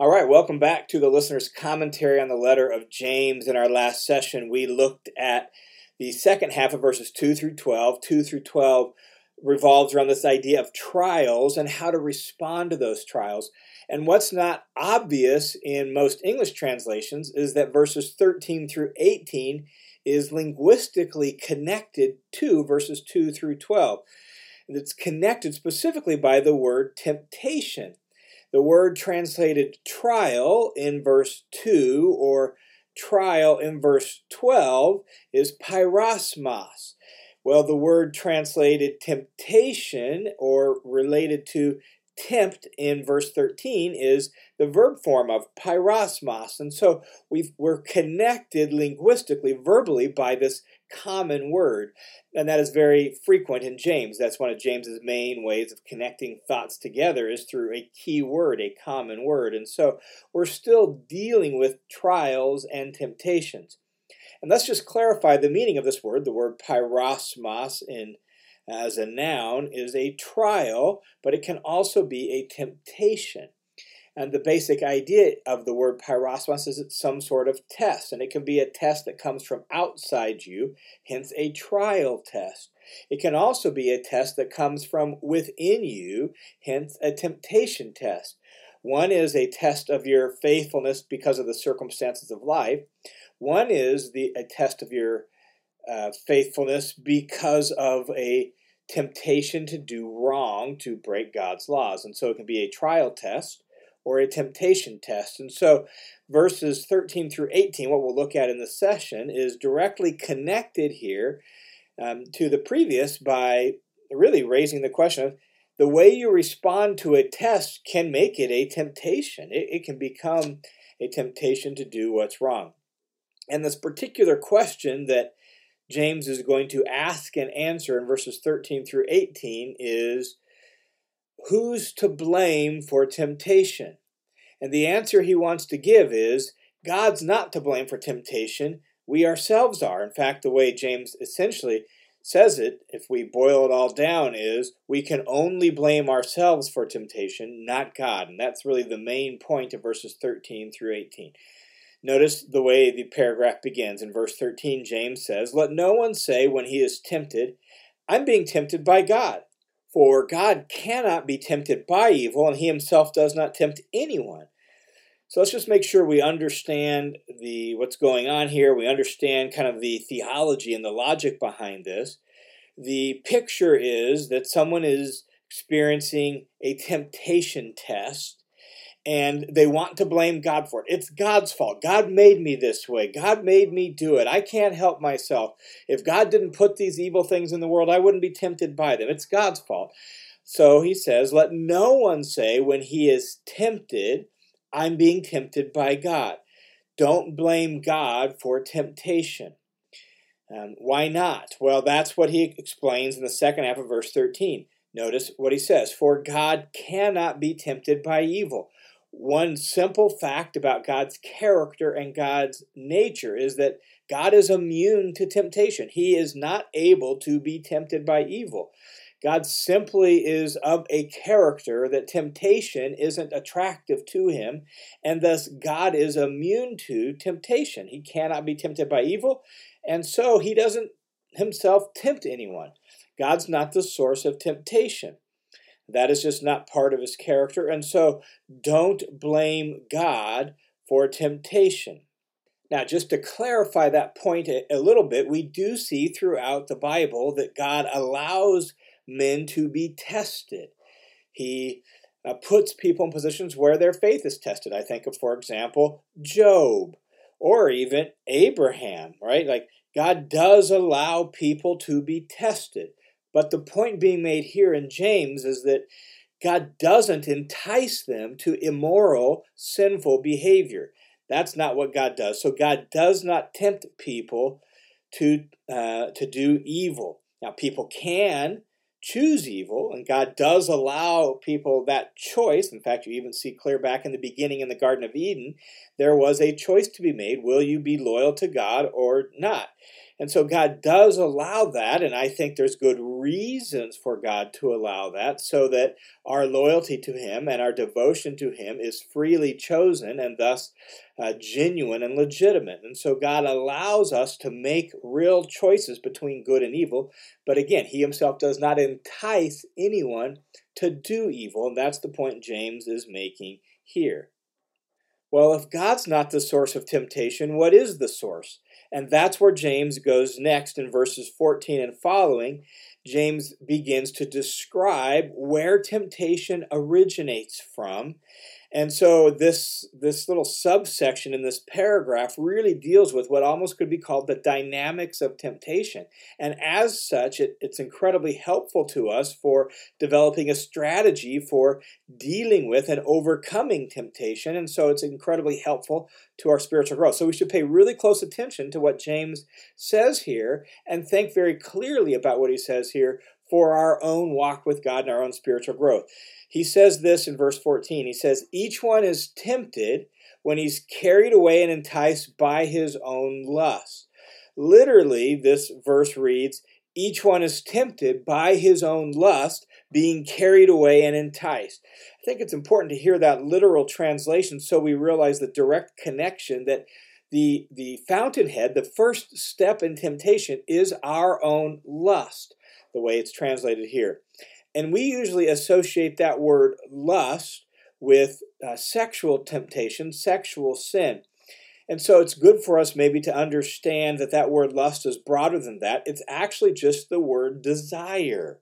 All right, welcome back to the listener's commentary on the letter of James. In our last session, we looked at the second half of verses 2 through 12. 2 through 12 revolves around this idea of trials and how to respond to those trials. And what's not obvious in most English translations is that verses 13 through 18 is linguistically connected to verses 2 through 12. And It's connected specifically by the word temptation. The word translated trial in verse 2 or trial in verse 12 is peirasmos. Well, the word translated temptation or related to tempt in verse 13 is the verb form of peirasmos. And so we are connected linguistically, verbally, by this common word. And that is very frequent in James. That's one of James's main ways of connecting thoughts together is through a key word, a common word. And so we're still dealing with trials and temptations. And let's just clarify the meaning of this word. The word peirasmos in as a noun is a trial, but it can also be a temptation. And the basic idea of the word peirasmos is it's some sort of test, and it can be a test that comes from outside you, hence a trial test. It can also be a test that comes from within you, hence a temptation test. One is a test of your faithfulness because of the circumstances of life. One is the a test of your uh, faithfulness because of a temptation to do wrong, to break God's laws. And so it can be a trial test or a temptation test. And so verses 13 through 18, what we'll look at in the session, is directly connected here um, to the previous by really raising the question of the way you respond to a test can make it a temptation. It, it can become a temptation to do what's wrong. And this particular question that James is going to ask and answer in verses 13 through 18 is Who's to blame for temptation? And the answer he wants to give is God's not to blame for temptation. We ourselves are. In fact, the way James essentially says it, if we boil it all down, is we can only blame ourselves for temptation, not God. And that's really the main point of verses 13 through 18. Notice the way the paragraph begins. In verse 13, James says, Let no one say when he is tempted, I'm being tempted by God. For God cannot be tempted by evil, and he himself does not tempt anyone. So let's just make sure we understand the what's going on here. We understand kind of the theology and the logic behind this. The picture is that someone is experiencing a temptation test and they want to blame God for it. It's God's fault. God made me this way. God made me do it. I can't help myself. If God didn't put these evil things in the world, I wouldn't be tempted by them. It's God's fault. So he says, Let no one say when he is tempted, I'm being tempted by God. Don't blame God for temptation. Um, why not? Well, that's what he explains in the second half of verse 13. Notice what he says For God cannot be tempted by evil one simple fact about God's character and God's nature is that God is immune to temptation. He is not able to be tempted by evil. God simply is of a character that temptation isn't attractive to him, and thus God is immune to temptation. He cannot be tempted by evil, and so he doesn't himself tempt anyone. God's not the source of temptation. That is just not part of his character. And so don't blame God for temptation. Now, just to clarify that point a, a, little bit, we do see throughout the Bible that God allows men to be tested. He uh, puts people in positions where their faith is tested. I think of, for example, Job or even Abraham, right? Like God does allow people to be tested. But the point being made here in James is that God doesn't entice them to immoral, sinful behavior. That's not what God does. So God does not tempt people to uh, to do evil. Now, people can choose evil, and God does allow people that choice. In fact, you even see clear back in the beginning in the Garden of Eden, there was a choice to be made: Will you be loyal to God or not? And so God does allow that, and I think there's good reasons for God to allow that, so that our loyalty to Him and our devotion to Him is freely chosen and thus uh, genuine and legitimate. And so God allows us to make real choices between good and evil, but again, He Himself does not entice anyone to do evil, and that's the point James is making here. Well, if God's not the source of temptation, what is the source? And that's where James goes next in verses 14 and following. James begins to describe where temptation originates from and so this this little subsection in this paragraph really deals with what almost could be called the dynamics of temptation. And as such, it, it's incredibly helpful to us for developing a strategy for dealing with and overcoming temptation. And so it's incredibly helpful to our spiritual growth. So we should pay really close attention to what James says here and think very clearly about what he says here for our own walk with God and our own spiritual growth. He says this in verse 14. He says, Each one is tempted when he's carried away and enticed by his own lust. Literally, this verse reads, Each one is tempted by his own lust, being carried away and enticed. I think it's important to hear that literal translation so we realize the direct connection that the, the fountainhead, the first step in temptation, is our own lust, the way it's translated here. And we usually associate that word lust with uh, sexual temptation, sexual sin. And so it's good for us maybe to understand that that word lust is broader than that. It's actually just the word desire.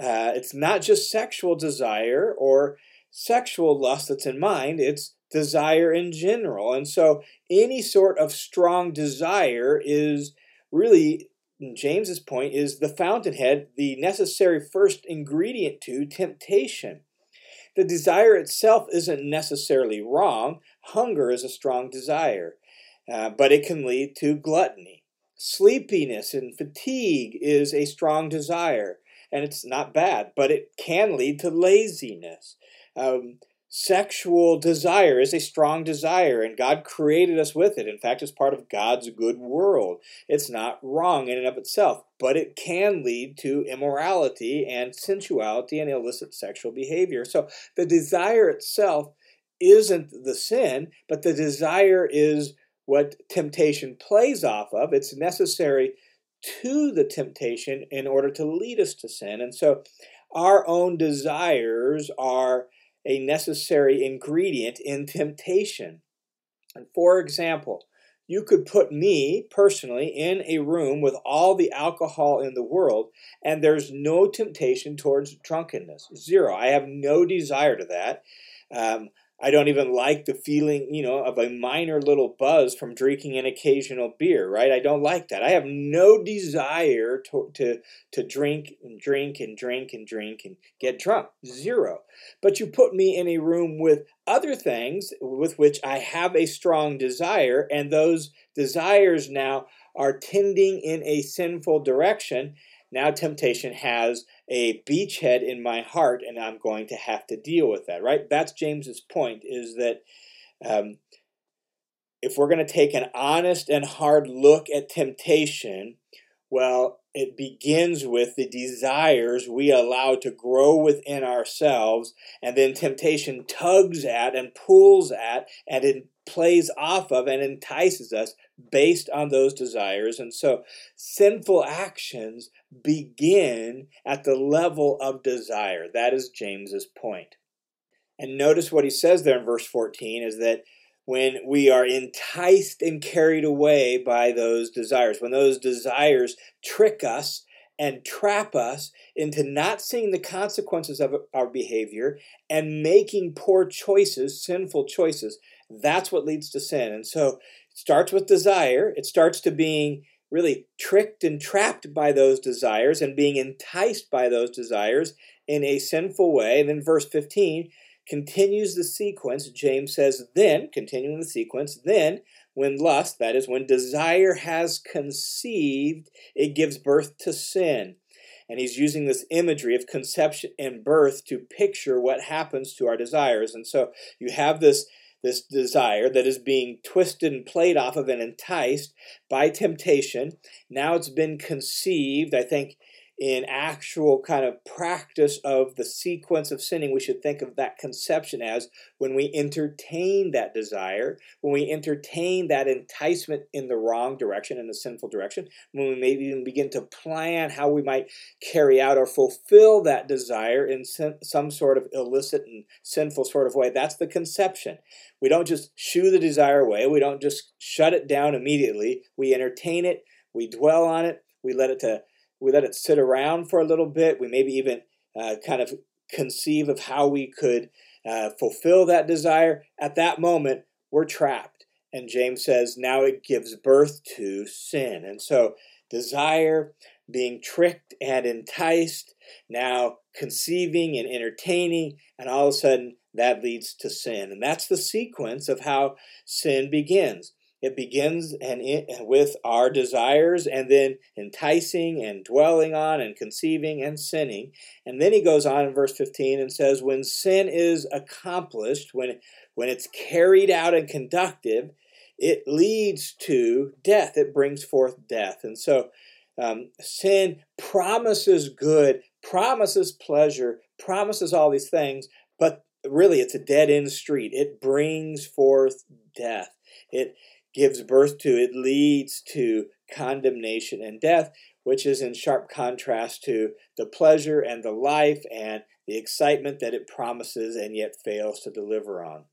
Uh, it's not just sexual desire or sexual lust that's in mind, it's desire in general. And so any sort of strong desire is really James's point is the fountainhead, the necessary first ingredient to temptation. The desire itself isn't necessarily wrong. Hunger is a strong desire, uh, but it can lead to gluttony. Sleepiness and fatigue is a strong desire, and it's not bad, but it can lead to laziness. Um, Sexual desire is a strong desire, and God created us with it. In fact, it's part of God's good world. It's not wrong in and of itself, but it can lead to immorality and sensuality and illicit sexual behavior. So the desire itself isn't the sin, but the desire is what temptation plays off of. It's necessary to the temptation in order to lead us to sin. And so our own desires are a necessary ingredient in temptation. And for example, you could put me personally in a room with all the alcohol in the world, and there's no temptation towards drunkenness. Zero. I have no desire to that. Um, I don't even like the feeling, you know, of a minor little buzz from drinking an occasional beer, right? I don't like that. I have no desire to, to, to drink and drink and drink and drink and get drunk. Zero. But you put me in a room with other things with which I have a strong desire, and those desires now are tending in a sinful direction. Now temptation has a beachhead in my heart, and I'm going to have to deal with that, right? That's James's point, is that um, if we're going to take an honest and hard look at temptation, well, it begins with the desires we allow to grow within ourselves, and then temptation tugs at and pulls at and it plays off of and entices us based on those desires. And so sinful actions begin at the level of desire. That is James's point. And notice what he says there in verse 14 is that when we are enticed and carried away by those desires, when those desires trick us and trap us into not seeing the consequences of our behavior and making poor choices, sinful choices, that's what leads to sin. And so starts with desire, it starts to being really tricked and trapped by those desires and being enticed by those desires in a sinful way. And then verse 15 continues the sequence. James says, then, continuing the sequence, then when lust, that is, when desire has conceived, it gives birth to sin. And he's using this imagery of conception and birth to picture what happens to our desires. And so you have this this desire that is being twisted and played off of and enticed by temptation. Now it's been conceived. I think in actual kind of practice of the sequence of sinning, we should think of that conception as when we entertain that desire, when we entertain that enticement in the wrong direction, in the sinful direction, when we maybe even begin to plan how we might carry out or fulfill that desire in some sort of illicit and sinful sort of way. That's the conception. We don't just shoo the desire away, we don't just shut it down immediately. We entertain it, we dwell on it, we let it to we let it sit around for a little bit. We maybe even uh, kind of conceive of how we could uh, fulfill that desire. At that moment, we're trapped. And James says now it gives birth to sin. And so, desire, being tricked and enticed, now conceiving and entertaining, and all of a sudden that leads to sin. And that's the sequence of how sin begins. It begins and with our desires and then enticing and dwelling on and conceiving and sinning. And then he goes on in verse 15 and says, When sin is accomplished, when, when it's carried out and conducted, it leads to death. It brings forth death. And so um, sin promises good, promises pleasure, promises all these things, but really it's a dead end street. It brings forth death. It gives birth to, it leads to condemnation and death, which is in sharp contrast to the pleasure and the life and the excitement that it promises and yet fails to deliver on.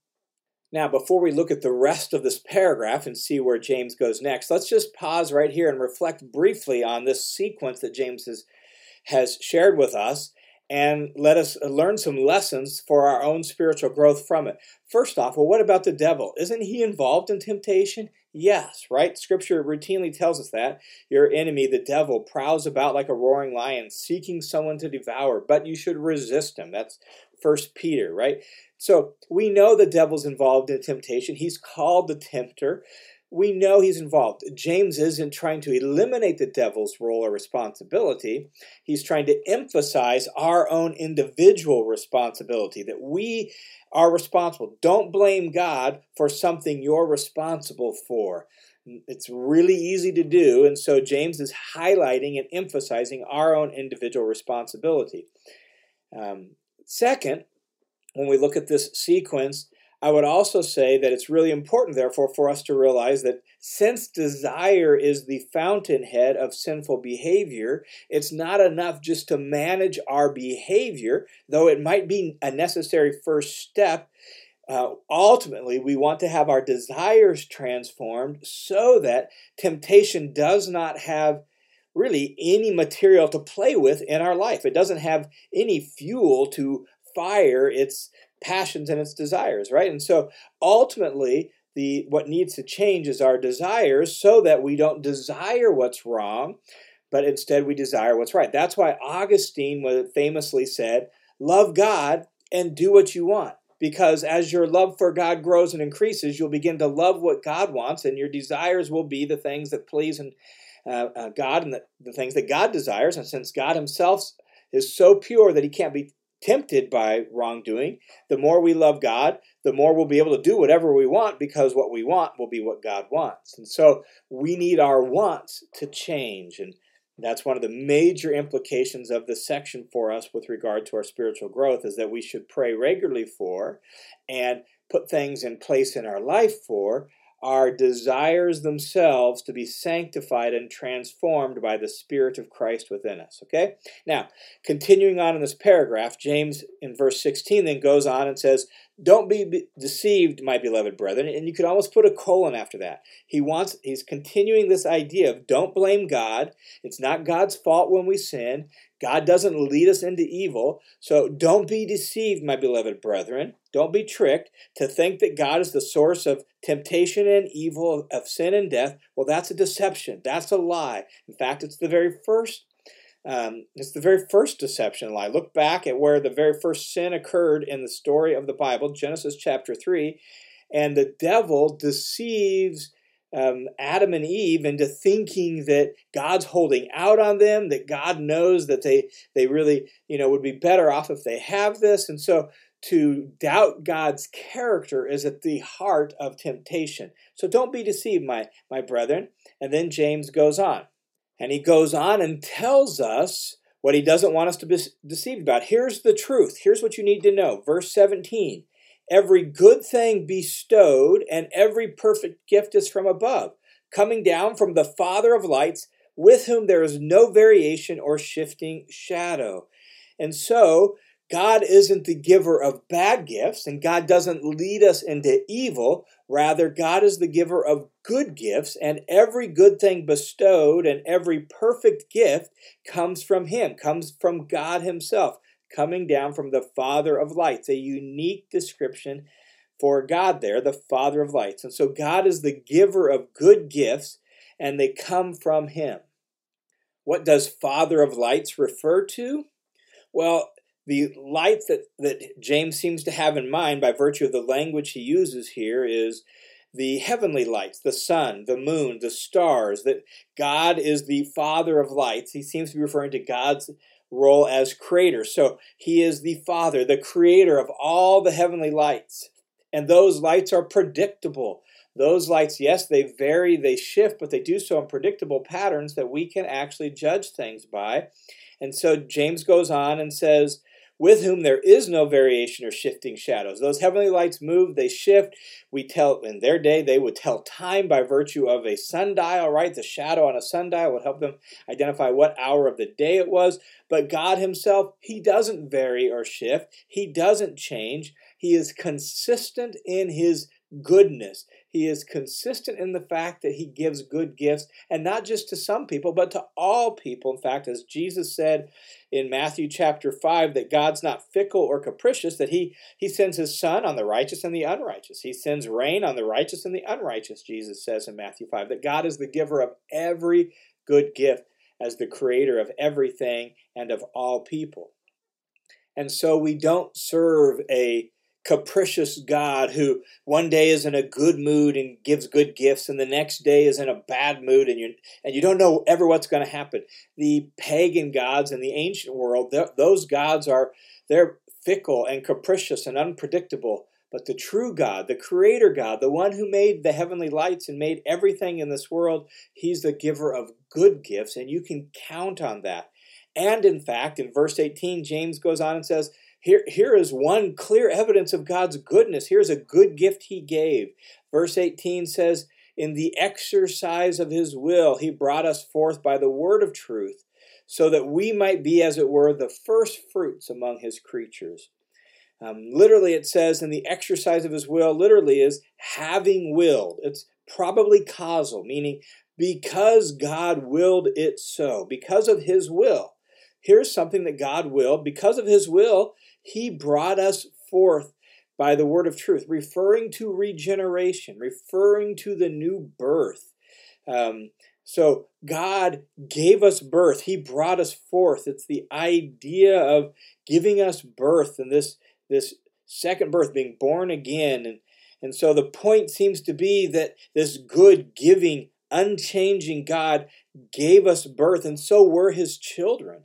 Now, before we look at the rest of this paragraph and see where James goes next, let's just pause right here and reflect briefly on this sequence that James has, has shared with us and let us learn some lessons for our own spiritual growth from it. First off, well, what about the devil? Isn't he involved in temptation? Yes, right? Scripture routinely tells us that. Your enemy, the devil, prowls about like a roaring lion, seeking someone to devour, but you should resist him. That's First Peter, right? So we know the devil's involved in temptation. He's called the tempter we know he's involved. James isn't trying to eliminate the devil's role or responsibility. He's trying to emphasize our own individual responsibility, that we are responsible. Don't blame God for something you're responsible for. It's really easy to do, and so James is highlighting and emphasizing our own individual responsibility. Um, second, when we look at this sequence, I would also say that it's really important, therefore, for us to realize that since desire is the fountainhead of sinful behavior, it's not enough just to manage our behavior, though it might be a necessary first step. Uh, ultimately, we want to have our desires transformed so that temptation does not have really any material to play with in our life. It doesn't have any fuel to fire its passions and its desires, right? And so ultimately, the what needs to change is our desires so that we don't desire what's wrong, but instead we desire what's right. That's why Augustine famously said, "Love God and do what you want." Because as your love for God grows and increases, you'll begin to love what God wants, and your desires will be the things that please and uh, uh, God and the, the things that God desires. And since God Himself is so pure that He can't be tempted by wrongdoing, the more we love God, the more we'll be able to do whatever we want because what we want will be what God wants. And so we need our wants to change. And that's one of the major implications of this section for us with regard to our spiritual growth is that we should pray regularly for and put things in place in our life for our desires themselves to be sanctified and transformed by the Spirit of Christ within us. Okay? Now, continuing on in this paragraph, James in verse 16 then goes on and says, Don't be deceived, my beloved brethren. And you could almost put a colon after that. He wants, he's continuing this idea of don't blame God. It's not God's fault when we sin. God doesn't lead us into evil. So don't be deceived, my beloved brethren. Don't be tricked to think that God is the source of temptation and evil, of sin and death. Well, that's a deception. That's a lie. In fact, it's the very first. Um, it's the very first deception lie. Look back at where the very first sin occurred in the story of the Bible, Genesis chapter 3, and the devil deceives um, Adam and Eve into thinking that God's holding out on them, that God knows that they they really you know would be better off if they have this, and so to doubt God's character is at the heart of temptation. So don't be deceived, my, my brethren. And then James goes on. And he goes on and tells us what he doesn't want us to be deceived about. Here's the truth. Here's what you need to know. Verse 17 Every good thing bestowed and every perfect gift is from above, coming down from the Father of lights, with whom there is no variation or shifting shadow. And so, God isn't the giver of bad gifts, and God doesn't lead us into evil. Rather, God is the giver of good gifts, and every good thing bestowed and every perfect gift comes from Him, comes from God Himself, coming down from the Father of lights. A unique description for God there, the Father of lights. And so, God is the giver of good gifts, and they come from Him. What does Father of lights refer to? Well, the light that, that James seems to have in mind by virtue of the language he uses here is the heavenly lights, the sun, the moon, the stars, that God is the father of lights. He seems to be referring to God's role as creator. So he is the father, the creator of all the heavenly lights. And those lights are predictable. Those lights, yes, they vary, they shift, but they do so in predictable patterns that we can actually judge things by. And so James goes on and says, with whom there is no variation or shifting shadows. Those heavenly lights move, they shift. We tell, in their day, they would tell time by virtue of a sundial, right? The shadow on a sundial would help them identify what hour of the day it was. But God Himself, He doesn't vary or shift, He doesn't change. He is consistent in His goodness. He is consistent in the fact that he gives good gifts, and not just to some people, but to all people. In fact, as Jesus said in Matthew chapter 5, that God's not fickle or capricious, that he, he sends his sun on the righteous and the unrighteous. He sends rain on the righteous and the unrighteous, Jesus says in Matthew 5, that God is the giver of every good gift as the creator of everything and of all people. And so we don't serve a capricious God who one day is in a good mood and gives good gifts and the next day is in a bad mood and you and you don't know ever what's going to happen. The pagan gods in the ancient world, those gods are they're fickle and capricious and unpredictable. But the true God, the creator God, the one who made the heavenly lights and made everything in this world, he's the giver of good gifts and you can count on that. And in fact, in verse 18, James goes on and says, here, here is one clear evidence of God's goodness. Here's a good gift he gave. Verse 18 says, In the exercise of his will, he brought us forth by the word of truth, so that we might be, as it were, the first fruits among his creatures. Um, literally, it says, in the exercise of his will, literally is having willed. It's probably causal, meaning because God willed it so, because of his will. Here's something that God willed. Because of his will, he brought us forth by the word of truth, referring to regeneration, referring to the new birth. Um, so God gave us birth. He brought us forth. It's the idea of giving us birth and this this second birth, being born again. And, and so the point seems to be that this good, giving, unchanging God gave us birth, and so were his children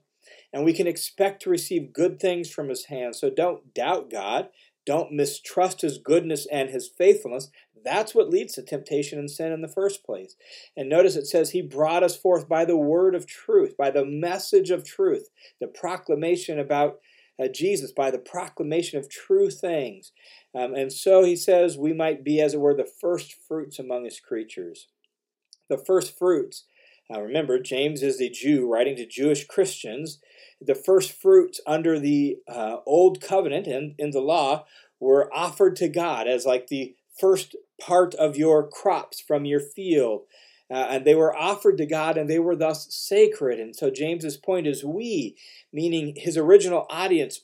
and we can expect to receive good things from his hand. So don't doubt God. Don't mistrust his goodness and his faithfulness. That's what leads to temptation and sin in the first place. And notice it says, He brought us forth by the word of truth, by the message of truth, the proclamation about uh, Jesus, by the proclamation of true things. Um, and so he says, we might be, as it were, the first fruits among his creatures. The first fruits. Now remember, James is a Jew writing to Jewish Christians, the first fruits under the uh, old covenant and in the law were offered to God as like the first part of your crops from your field. Uh, and they were offered to God and they were thus sacred. And so James's point is we, meaning his original audience,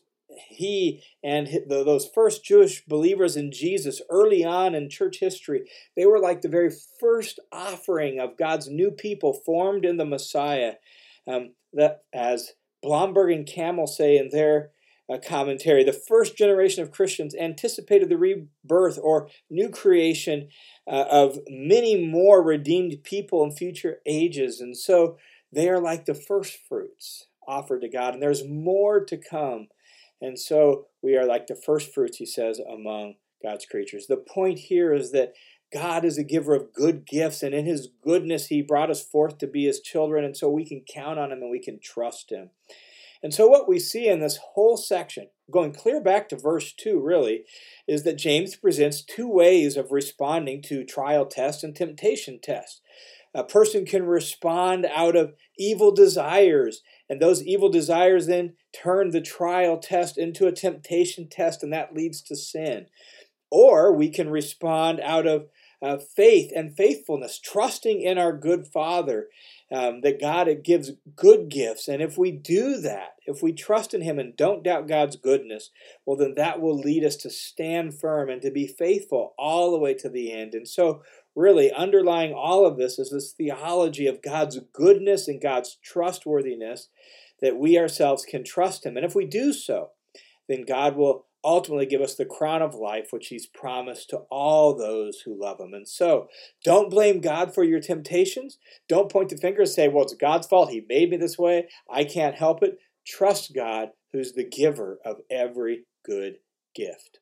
he and those first Jewish believers in Jesus early on in church history, they were like the very first offering of God's new people formed in the Messiah. Um, that as Blomberg and Kamell say in their uh, commentary, the first generation of Christians anticipated the rebirth or new creation uh, of many more redeemed people in future ages. And so they are like the first fruits offered to God, and there's more to come. And so we are like the first fruits, he says, among God's creatures. The point here is that God is a giver of good gifts, and in his goodness, he brought us forth to be his children, and so we can count on him and we can trust him. And so, what we see in this whole section, going clear back to verse 2, really, is that James presents two ways of responding to trial tests and temptation tests. A person can respond out of evil desires, and those evil desires then turn the trial test into a temptation test, and that leads to sin. Or we can respond out of uh, faith and faithfulness, trusting in our good Father, um, that God gives good gifts. And if we do that, if we trust in Him and don't doubt God's goodness, well, then that will lead us to stand firm and to be faithful all the way to the end. And so, really, underlying all of this is this theology of God's goodness and God's trustworthiness that we ourselves can trust Him. And if we do so, then God will ultimately give us the crown of life, which He's promised to all those who love Him. And so, don't blame God for your temptations. Don't point the finger and say, well, it's God's fault. He made me this way. I can't help it. Trust God, who's the giver of every good gift.